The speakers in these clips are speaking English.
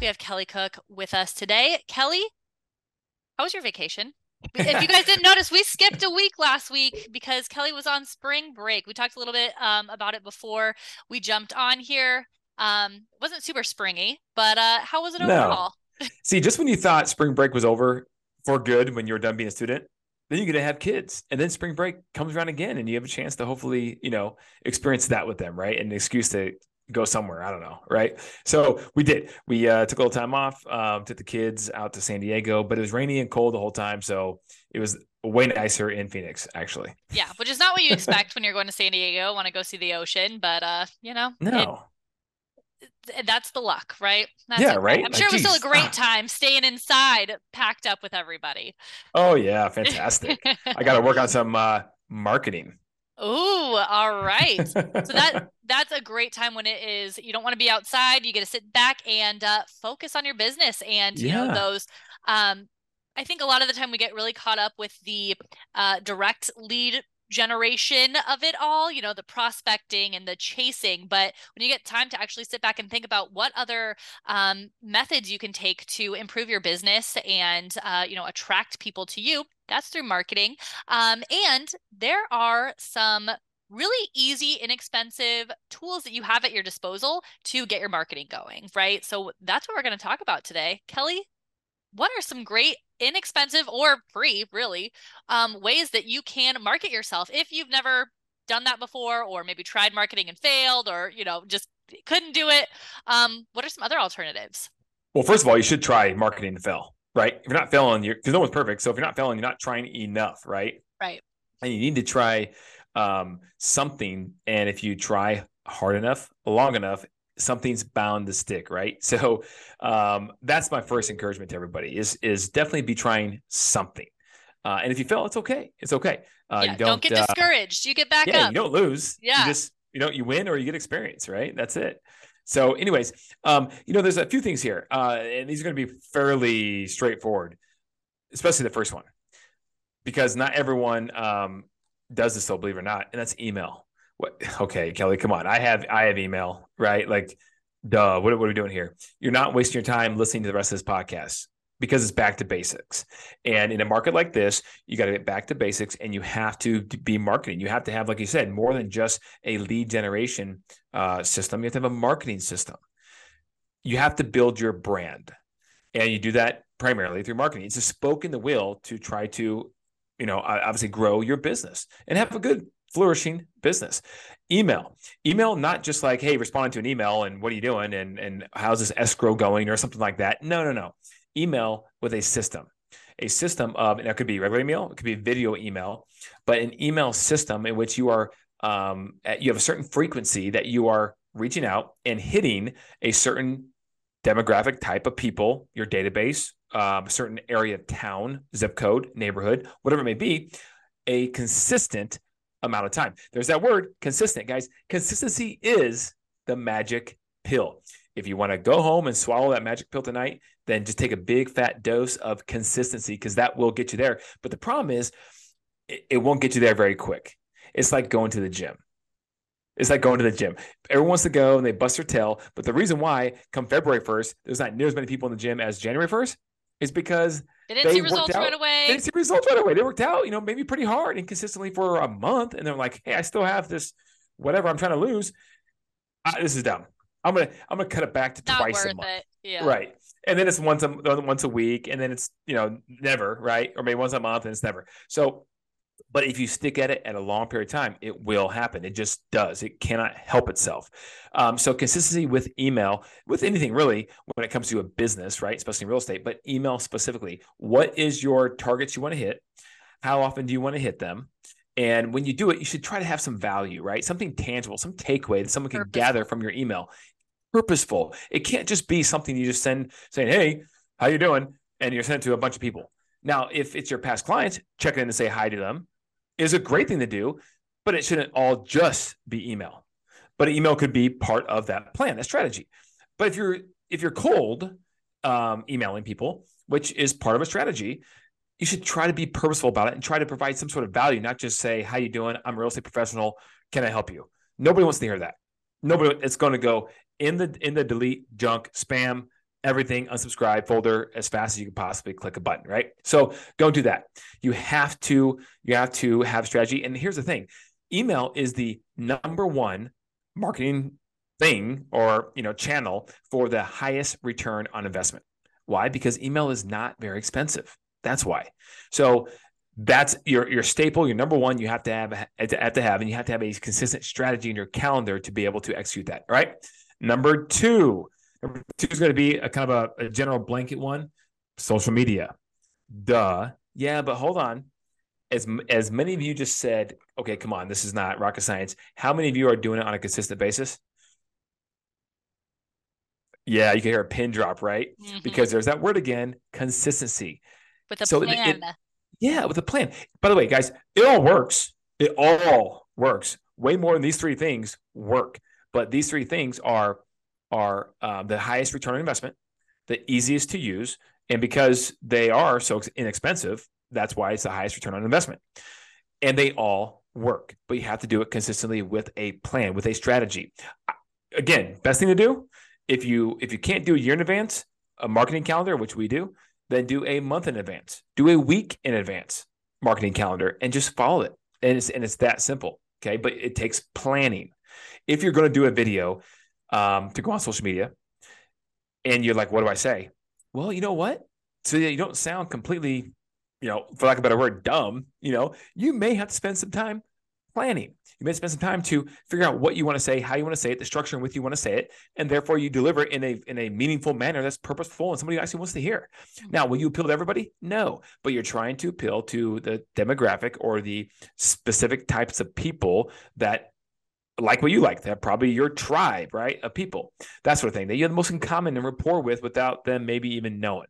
We have Kelly Cook with us today. Kelly, how was your vacation? if you guys didn't notice, we skipped a week last week because Kelly was on spring break. We talked a little bit um, about it before we jumped on here. Um, wasn't super springy, but uh, how was it overall? No. See, just when you thought spring break was over for good when you were done being a student, then you're going to have kids and then spring break comes around again and you have a chance to hopefully you know experience that with them right and an excuse to go somewhere. I don't know. Right. So we did. We uh, took a little time off, um, took the kids out to San Diego, but it was rainy and cold the whole time. So it was way nicer in Phoenix, actually. Yeah. Which is not what you expect when you're going to San Diego, want to go see the ocean. But, uh, you know, no. It, that's the luck, right? That's yeah, right. I'm sure like, it was geez. still a great time staying inside, packed up with everybody. Oh yeah, fantastic! I got to work on some uh, marketing. Oh, all right. so that that's a great time when it is you don't want to be outside. You get to sit back and uh, focus on your business and you yeah. know those. Um, I think a lot of the time we get really caught up with the uh, direct lead generation of it all, you know, the prospecting and the chasing. But when you get time to actually sit back and think about what other um, methods you can take to improve your business and, uh, you know, attract people to you, that's through marketing. Um, and there are some really easy, inexpensive tools that you have at your disposal to get your marketing going, right? So that's what we're going to talk about today. Kelly, what are some great inexpensive or free really um, ways that you can market yourself if you've never done that before or maybe tried marketing and failed or you know just couldn't do it um, what are some other alternatives well first of all you should try marketing to fail right if you're not failing you're because no one's perfect so if you're not failing you're not trying enough right right and you need to try um, something and if you try hard enough long enough something's bound to stick, right? So um, that's my first encouragement to everybody is is definitely be trying something. Uh, and if you fail, it's okay. It's okay. Uh, yeah, you don't, don't get uh, discouraged. You get back yeah, up. You don't lose. Yeah. You just you know you win or you get experience, right? That's it. So, anyways, um, you know, there's a few things here, uh, and these are going to be fairly straightforward, especially the first one, because not everyone um, does this, though, believe it or not, and that's email. What okay kelly come on. I have i have email right? Like duh what, what are we doing here? You're not wasting your time listening to the rest of this podcast because it's back to basics. And in a market like this you got to get back to basics and you have to be marketing. You have to have like you said more than just a lead generation uh, system. You have to have a marketing system. You have to build your brand. And you do that primarily through marketing. It's a spoke in the wheel to try to you know obviously grow your business and have a good flourishing business. Email, email, not just like, hey, respond to an email and what are you doing? And and how's this escrow going? or something like that. No, no, no. Email with a system, a system of, and that could be regular email, it could be video email, but an email system in which you are um, at, you have a certain frequency that you are reaching out and hitting a certain demographic type of people, your database, um, a certain area of town, zip code, neighborhood, whatever it may be, a consistent amount of time. There's that word consistent, guys. Consistency is the magic pill. If you want to go home and swallow that magic pill tonight, then just take a big fat dose of consistency because that will get you there. But the problem is, it, it won't get you there very quick. It's like going to the gym. It's like going to the gym. Everyone wants to go and they bust their tail. But the reason why, come February 1st, there's not near as many people in the gym as January 1st is because they didn't they see results out, right away. They didn't see results right away. They worked out, you know, maybe pretty hard and consistently for a month, and they're like, "Hey, I still have this, whatever I'm trying to lose. this is dumb. I'm gonna I'm gonna cut it back to Not twice a month, yeah. right? And then it's once a once a week, and then it's you know never right, or maybe once a month, and it's never. So but if you stick at it at a long period of time, it will happen. It just does. It cannot help itself. Um, so consistency with email, with anything really, when it comes to a business, right? Especially in real estate, but email specifically. What is your targets you want to hit? How often do you want to hit them? And when you do it, you should try to have some value, right? Something tangible, some takeaway that someone can Purposeful. gather from your email. Purposeful. It can't just be something you just send saying, "Hey, how you doing? And you're sent to a bunch of people. Now, if it's your past clients, check in and say hi to them is a great thing to do, but it shouldn't all just be email. But email could be part of that plan, that strategy. But if you're if you're cold um, emailing people, which is part of a strategy, you should try to be purposeful about it and try to provide some sort of value, not just say, "How you doing? I'm a real estate professional. Can I help you?" Nobody wants to hear that. Nobody. It's going to go in the in the delete junk spam everything unsubscribe folder as fast as you can possibly click a button right? So don't do that. You have to you have to have strategy. And here's the thing. Email is the number one marketing thing or you know channel for the highest return on investment. Why? Because email is not very expensive. That's why. So that's your your staple your number one. You have to have have to have and you have to have a consistent strategy in your calendar to be able to execute that right number two number two is going to be a kind of a, a general blanket one social media duh yeah but hold on as as many of you just said, okay, come on, this is not rocket science. How many of you are doing it on a consistent basis? Yeah, you can hear a pin drop, right? Mm-hmm. Because there's that word again, consistency. With a so plan. It, it, yeah, with a plan. By the way, guys, it all works. It all works. Way more than these three things work. But these three things are are uh, the highest return on investment, the easiest to use, and because they are so inexpensive, that's why it's the highest return on investment. And they all work, but you have to do it consistently with a plan, with a strategy. Again, best thing to do if you if you can't do a year in advance, a marketing calendar, which we do, then do a month in advance, do a week in advance marketing calendar, and just follow it. And it's and it's that simple. Okay, but it takes planning. If you're going to do a video um, to go on social media, and you're like, "What do I say?" Well, you know what? So you don't sound completely you know, for lack of a better word, dumb, you know, you may have to spend some time planning. You may spend some time to figure out what you want to say, how you want to say it, the structure in which you want to say it, and therefore you deliver in a in a meaningful manner that's purposeful and somebody actually wants to hear. Now, will you appeal to everybody? No, but you're trying to appeal to the demographic or the specific types of people that like what you like. That probably your tribe, right, of people, that sort of thing that you have the most in common and rapport with without them maybe even knowing.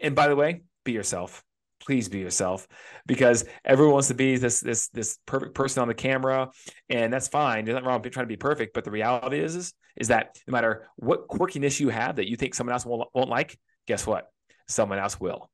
And by the way, be yourself please be yourself because everyone wants to be this this this perfect person on the camera and that's fine there's nothing wrong with trying to be perfect but the reality is is, is that no matter what quirkiness you have that you think someone else won't, won't like guess what someone else will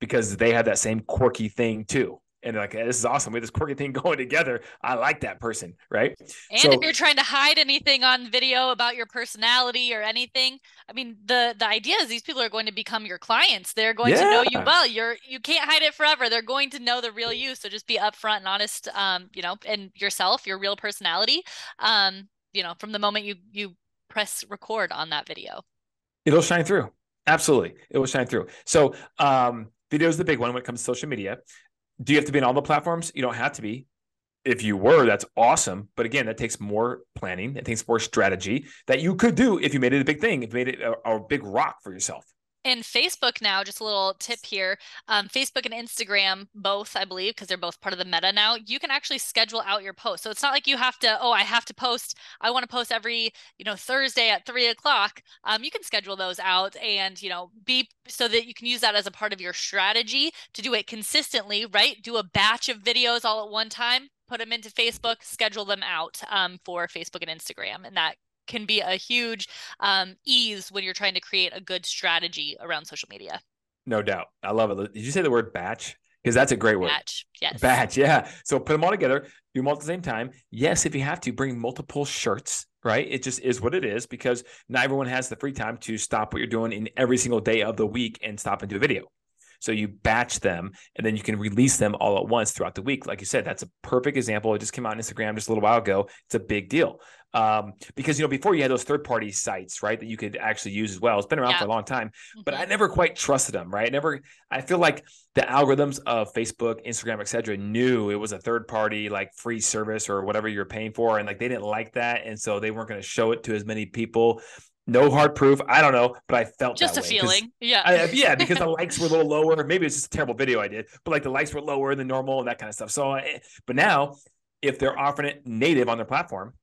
because they have that same quirky thing too and like this is awesome. We have this quirky thing going together. I like that person, right? And so, if you're trying to hide anything on video about your personality or anything, I mean, the the idea is these people are going to become your clients. They're going yeah. to know you well. You're you can't hide it forever. They're going to know the real you. So just be upfront and honest, um, you know, and yourself, your real personality, um, you know, from the moment you you press record on that video. It'll shine through. Absolutely. It will shine through. So um video is the big one when it comes to social media. Do you have to be on all the platforms? You don't have to be. If you were, that's awesome. But again, that takes more planning. It takes more strategy that you could do if you made it a big thing, if you made it a, a big rock for yourself and Facebook now, just a little tip here. Um, Facebook and Instagram, both, I believe, because they're both part of the meta now, you can actually schedule out your post. So it's not like you have to, oh, I have to post, I want to post every, you know, Thursday at three o'clock. Um, you can schedule those out and, you know, be so that you can use that as a part of your strategy to do it consistently, right? Do a batch of videos all at one time put them into Facebook, schedule them out um, for Facebook and Instagram, and that can be a huge um, ease when you're trying to create a good strategy around social media. No doubt. I love it. Did you say the word batch? Because that's a great word. Batch. Yes. Batch. Yeah. So put them all together, do them all at the same time. Yes, if you have to, bring multiple shirts, right? It just is what it is because not everyone has the free time to stop what you're doing in every single day of the week and stop and do a video. So you batch them and then you can release them all at once throughout the week. Like you said, that's a perfect example. It just came out on Instagram just a little while ago. It's a big deal. Um, because you know, before you had those third-party sites, right, that you could actually use as well. It's been around yeah. for a long time, but I mm-hmm. never quite trusted them, right? I never I feel like the algorithms of Facebook, Instagram, etc., knew it was a third-party like free service or whatever you're paying for, and like they didn't like that, and so they weren't going to show it to as many people no hard proof. I don't know, but I felt just a way. feeling. Yeah. I, yeah, because the likes were a little lower. Maybe it's just a terrible video I did, but like the likes were lower than normal and that kind of stuff. So, but now if they're offering it native on their platform,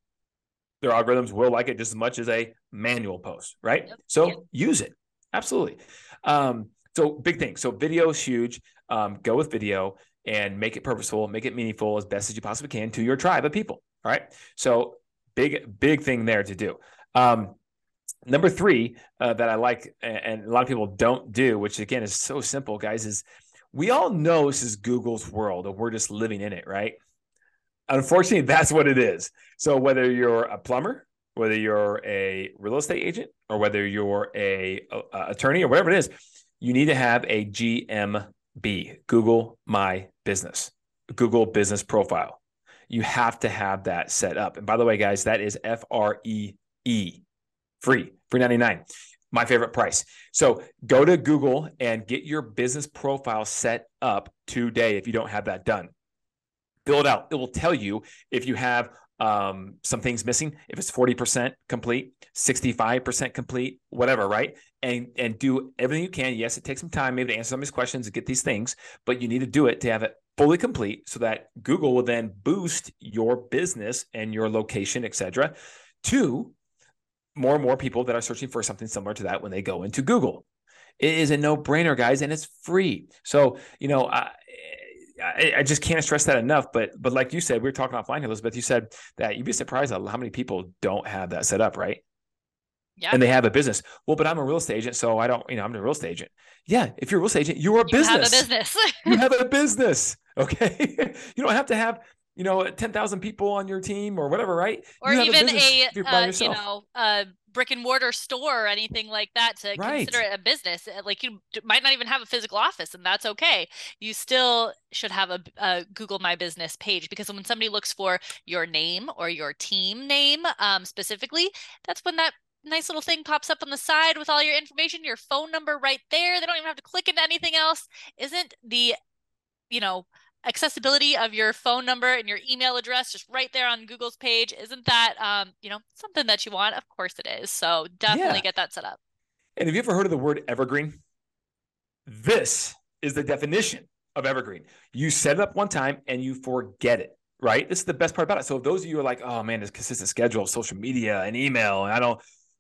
their algorithms will like it just as much as a manual post, right? Yep. So yep. use it. Absolutely. Um, so big thing. So video is huge. Um, go with video and make it purposeful, make it meaningful as best as you possibly can to your tribe of people. All right. So big, big thing there to do. Um, number three uh, that I like, and a lot of people don't do, which again is so simple, guys, is we all know this is Google's world and we're just living in it, right? Unfortunately, that's what it is. So whether you're a plumber, whether you're a real estate agent, or whether you're a, a attorney or whatever it is, you need to have a GMB, Google My Business, Google Business Profile. You have to have that set up. And by the way, guys, that is F R E E, free, free 99 my favorite price. So go to Google and get your business profile set up today if you don't have that done. Fill it out. It will tell you if you have um, some things missing, if it's 40% complete, 65% complete, whatever, right? And and do everything you can. Yes, it takes some time maybe to answer some of these questions and get these things, but you need to do it to have it fully complete so that Google will then boost your business and your location, et cetera, to more and more people that are searching for something similar to that when they go into Google. It is a no brainer, guys, and it's free. So, you know, I, I, I, just can't stress that enough. But, but like you said, we were talking offline, Elizabeth. You said that you'd be surprised at how many people don't have that set up, right? Yeah. And they have a business. Well, but I'm a real estate agent, so I don't, you know, I'm a real estate agent. Yeah. If you're a real estate agent, you're a you business. Have a business. you have a business. Okay. you don't have to have you know, 10,000 people on your team or whatever, right? Or even a, uh, you know, a brick and mortar store or anything like that to right. consider it a business. Uh, like you might not even have a physical office and that's okay. You still should have a, a Google My Business page because when somebody looks for your name or your team name um, specifically, that's when that nice little thing pops up on the side with all your information, your phone number right there. They don't even have to click into anything else. Isn't the, you know, accessibility of your phone number and your email address just right there on Google's page. Isn't that um, you know, something that you want? Of course it is. So definitely yeah. get that set up. And have you ever heard of the word evergreen? This is the definition of evergreen. You set it up one time and you forget it, right? This is the best part about it. So if those of you are like, oh man, this consistent schedule of social media and email, and I don't,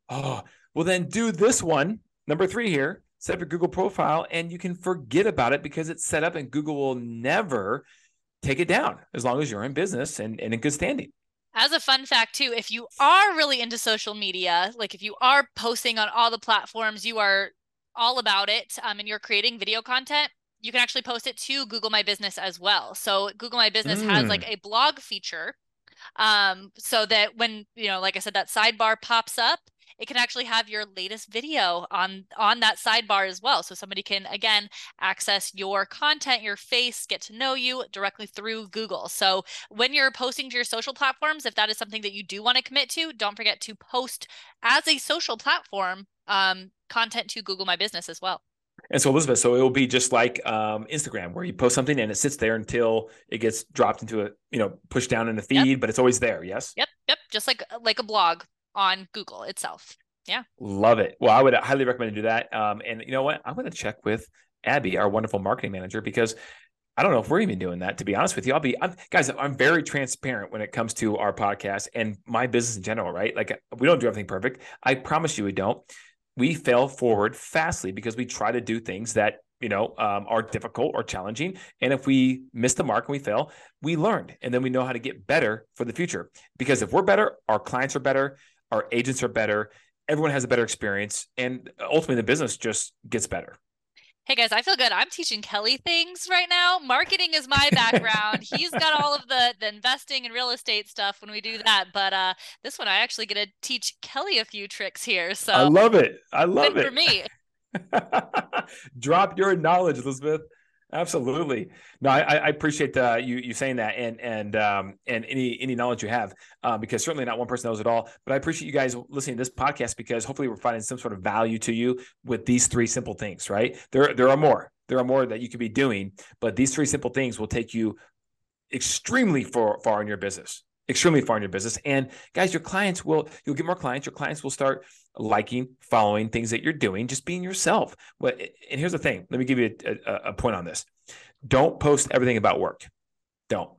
oh, well then do this one, number three here, set up your Google profile and you can forget about it because it's set up and Google will never take it down as long as you're in business and, and in good standing. As a fun fact, too, if you are really into social media, like if you are posting on all the platforms, you are all about it, um, and you're creating video content, you can actually post it to Google My Business as well. So Google My Business mm. has like mm. a blog feature um, so that when, you know, like I said, that sidebar pops up, it can actually have your latest video on on that sidebar as well so somebody can again access your content your face get to know you directly through google so when you're posting to your social platforms if that is something that you do want to commit to don't forget to post as a social platform um, content to google my business as well and so, Elizabeth, so it will be just like um, Instagram, where you post something and it sits there until it gets dropped into a, you know, pushed down in the feed, yep. but it's always there. Yes. Yep. Yep. Just like like a blog on Google itself. Yeah. Love it. Well, I would highly recommend to do that. Um, and you know what? I'm going to check with Abby, our wonderful marketing manager, because I don't know if we're even doing that. To be honest with you, I'll be I'm, guys. I'm very transparent when it comes to our podcast and my business in general. Right? Like we don't do everything perfect. I promise you, we don't. We fail forward fastly because we try to do things that you know um, are difficult or challenging. And if we miss the mark and we fail, we learned, and then we know how to get better for the future. Because if we're better, our clients are better, our agents are better, everyone has a better experience, and ultimately the business just gets better. Hey guys, I feel good. I'm teaching Kelly things right now. Marketing is my background. He's got all of the the investing and real estate stuff when we do that. But uh this one I actually get to teach Kelly a few tricks here. So I love it. I love it for me. Drop your knowledge, Elizabeth. Absolutely. No, I, I appreciate uh, you you saying that and and um, and any any knowledge you have uh, because certainly not one person knows it all. But I appreciate you guys listening to this podcast because hopefully we're finding some sort of value to you with these three simple things. Right? There there are more. There are more that you could be doing, but these three simple things will take you extremely far far in your business. Extremely far in your business. And guys, your clients will you'll get more clients. Your clients will start liking, following things that you're doing, just being yourself. What and here's the thing. Let me give you a, a, a point on this. Don't post everything about work. Don't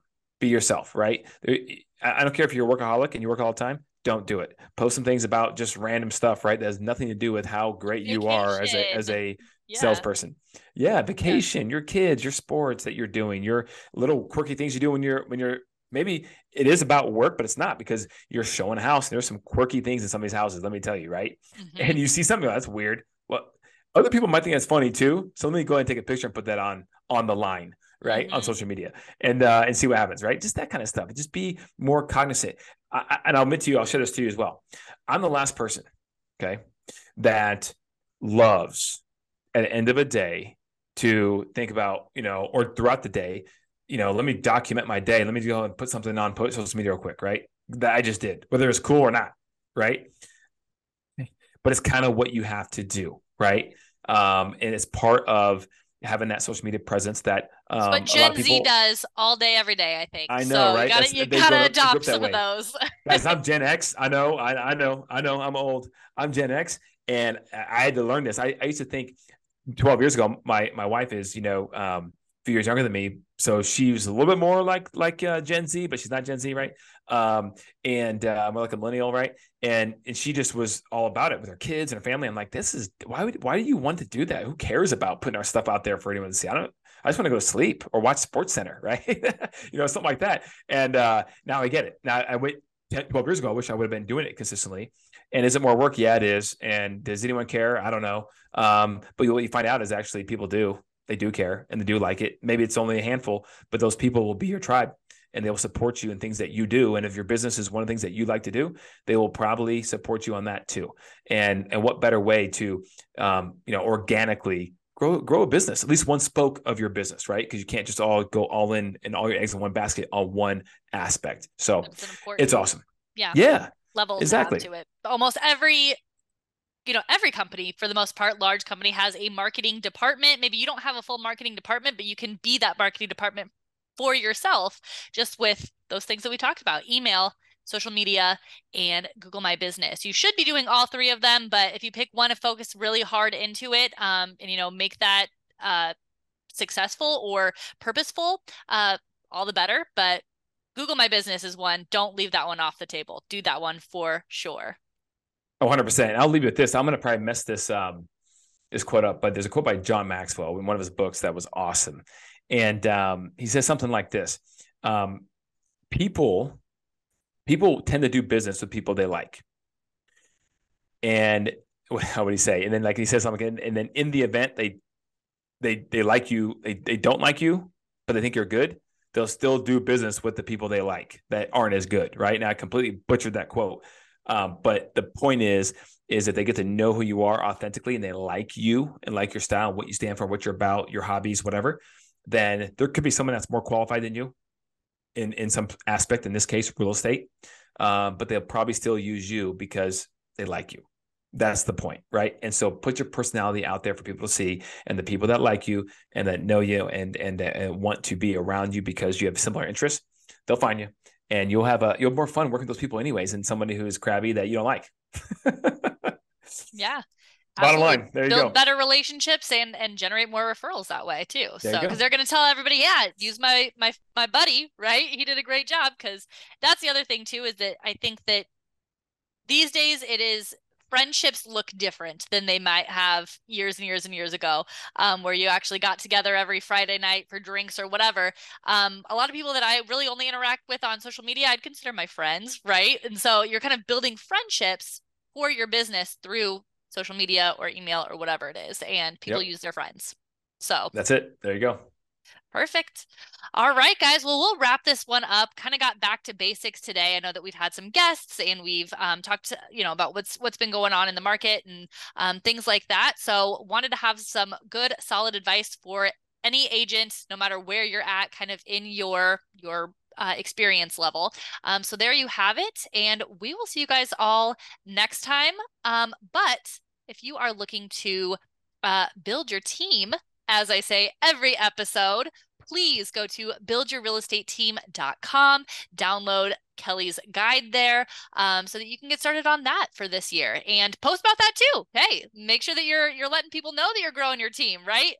be yourself. Right. I don't care if you're a workaholic and you work all the time. don't do it. Post some things about just random stuff, right? That has nothing to do with how great vacation. you are as a as a yeah. salesperson. Yeah, vacation, yeah. your kids, your sports that you're doing, your little quirky things you do when you're when you're maybe it is about work, but it's not because you're showing a house. And there's some quirky things in some of these houses. Let me tell you, right? Mm-hmm. And you see something that's weird. Well, other people might think that's funny too. So let me go ahead and take a picture and put that on on the line right mm-hmm. on social media and uh, and see what happens right just that kind of stuff just be more cognizant I, and i'll admit to you i'll share this to you as well i'm the last person okay that loves at the end of a day to think about you know or throughout the day you know let me document my day let me go and put something on social media real quick right that i just did whether it's cool or not right but it's kind of what you have to do right um, and it's part of having that social media presence that um, what Gen people, Z does all day, every day. I think. I know, so right? You gotta, you gotta adopt some of those. Guys, I'm Gen X. I know, I, I, know, I know. I'm old. I'm Gen X, and I had to learn this. I, I used to think 12 years ago, my my wife is, you know, um, a few years younger than me, so she's a little bit more like like uh, Gen Z, but she's not Gen Z, right? Um, and uh, more like a millennial, right? And and she just was all about it with her kids and her family. I'm like, this is why would why do you want to do that? Who cares about putting our stuff out there for anyone to see? I don't. I just want to go to sleep or watch Sports Center, right? you know, something like that. And uh, now I get it. Now I wait 10, 12 years ago. I wish I would have been doing it consistently. And is it more work? Yeah, it is. And does anyone care? I don't know. Um, but what you find out is actually people do. They do care and they do like it. Maybe it's only a handful, but those people will be your tribe and they will support you in things that you do. And if your business is one of the things that you like to do, they will probably support you on that too. And and what better way to um, you know organically grow grow a business, at least one spoke of your business, right? Because you can't just all go all in and all your eggs in one basket on one aspect. So it's awesome. Yeah. Yeah. Level exactly. to it. Almost every you know every company for the most part large company has a marketing department. Maybe you don't have a full marketing department but you can be that marketing department for yourself just with those things that we talked about email social media and google my business. You should be doing all three of them but if you pick one to focus really hard into it um, and you know make that uh, successful or purposeful uh, all the better. But google my business is one. Don't leave that one off the table. Do that one for sure 100% i'll leave you with this i'm going to probably mess this um this quote up but there's a quote by john maxwell in one of his books that was awesome and um, he says something like this: um, people people tend to do business with people they like. And how would he say? And then like he says something, and, and then in the event they they they like you, they they don't like you, but they think you're good. They'll still do business with the people they like that aren't as good, right? Now I completely butchered that quote, um, but the point is, is that they get to know who you are authentically and they like you and like your style, what you stand for, what you're about, your hobbies, whatever then there could be someone that's more qualified than you in in some aspect. In this case, real estate, um, but they'll probably still use you because they like you. That's the point, right? And so put your personality out there for people to see, and the people that like you and that know you and and, and want to be around you because you have similar interests, they'll find you, and you'll have a you'll have more fun working with those people anyways than somebody who's crabby that you don't like. yeah, Bottom line, there you build go. better relationships and and generate more referrals that way too. There so because they're going to tell everybody, yeah, use my my my buddy, right? He did a great job. Because that's the other thing too is that I think that these days it is friendships look different than they might have years and years and years ago, um, where you actually got together every Friday night for drinks or whatever. Um, a lot of people that I really only interact with on social media, I'd consider my friends, right? And so you're kind of building friendships for your business through social media or email or whatever it is, and people yep. use their friends. So that's it. There you go. Perfect. All right, guys. Well, we'll wrap this one up. Kind of got back to basics today. I know that we've had some guests and we've um, talked, you know, about what's what's been going on in the market and um, things like that. So, wanted to have some good, solid advice for any agent, no matter where you're at, kind of in your your uh, experience level. Um, so there you have it, and we will see you guys all next time. Um, but if you are looking to uh, build your team, as I say every episode, please go to buildyourrealestateteam.com, download Kelly's guide there um, so that you can get started on that for this year and post about that too. Hey, make sure that you're you're letting people know that you're growing your team, right?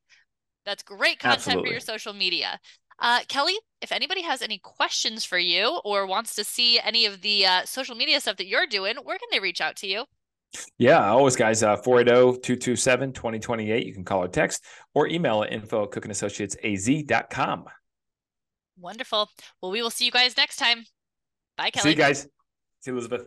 That's great content Absolutely. for your social media. Uh, Kelly, if anybody has any questions for you or wants to see any of the uh, social media stuff that you're doing, where can they reach out to you? Yeah, always, guys. Uh, 480 227 2028. You can call or text or email at info at cookandassociatesaz.com. Wonderful. Well, we will see you guys next time. Bye, Kelly. See you guys. See you, Elizabeth.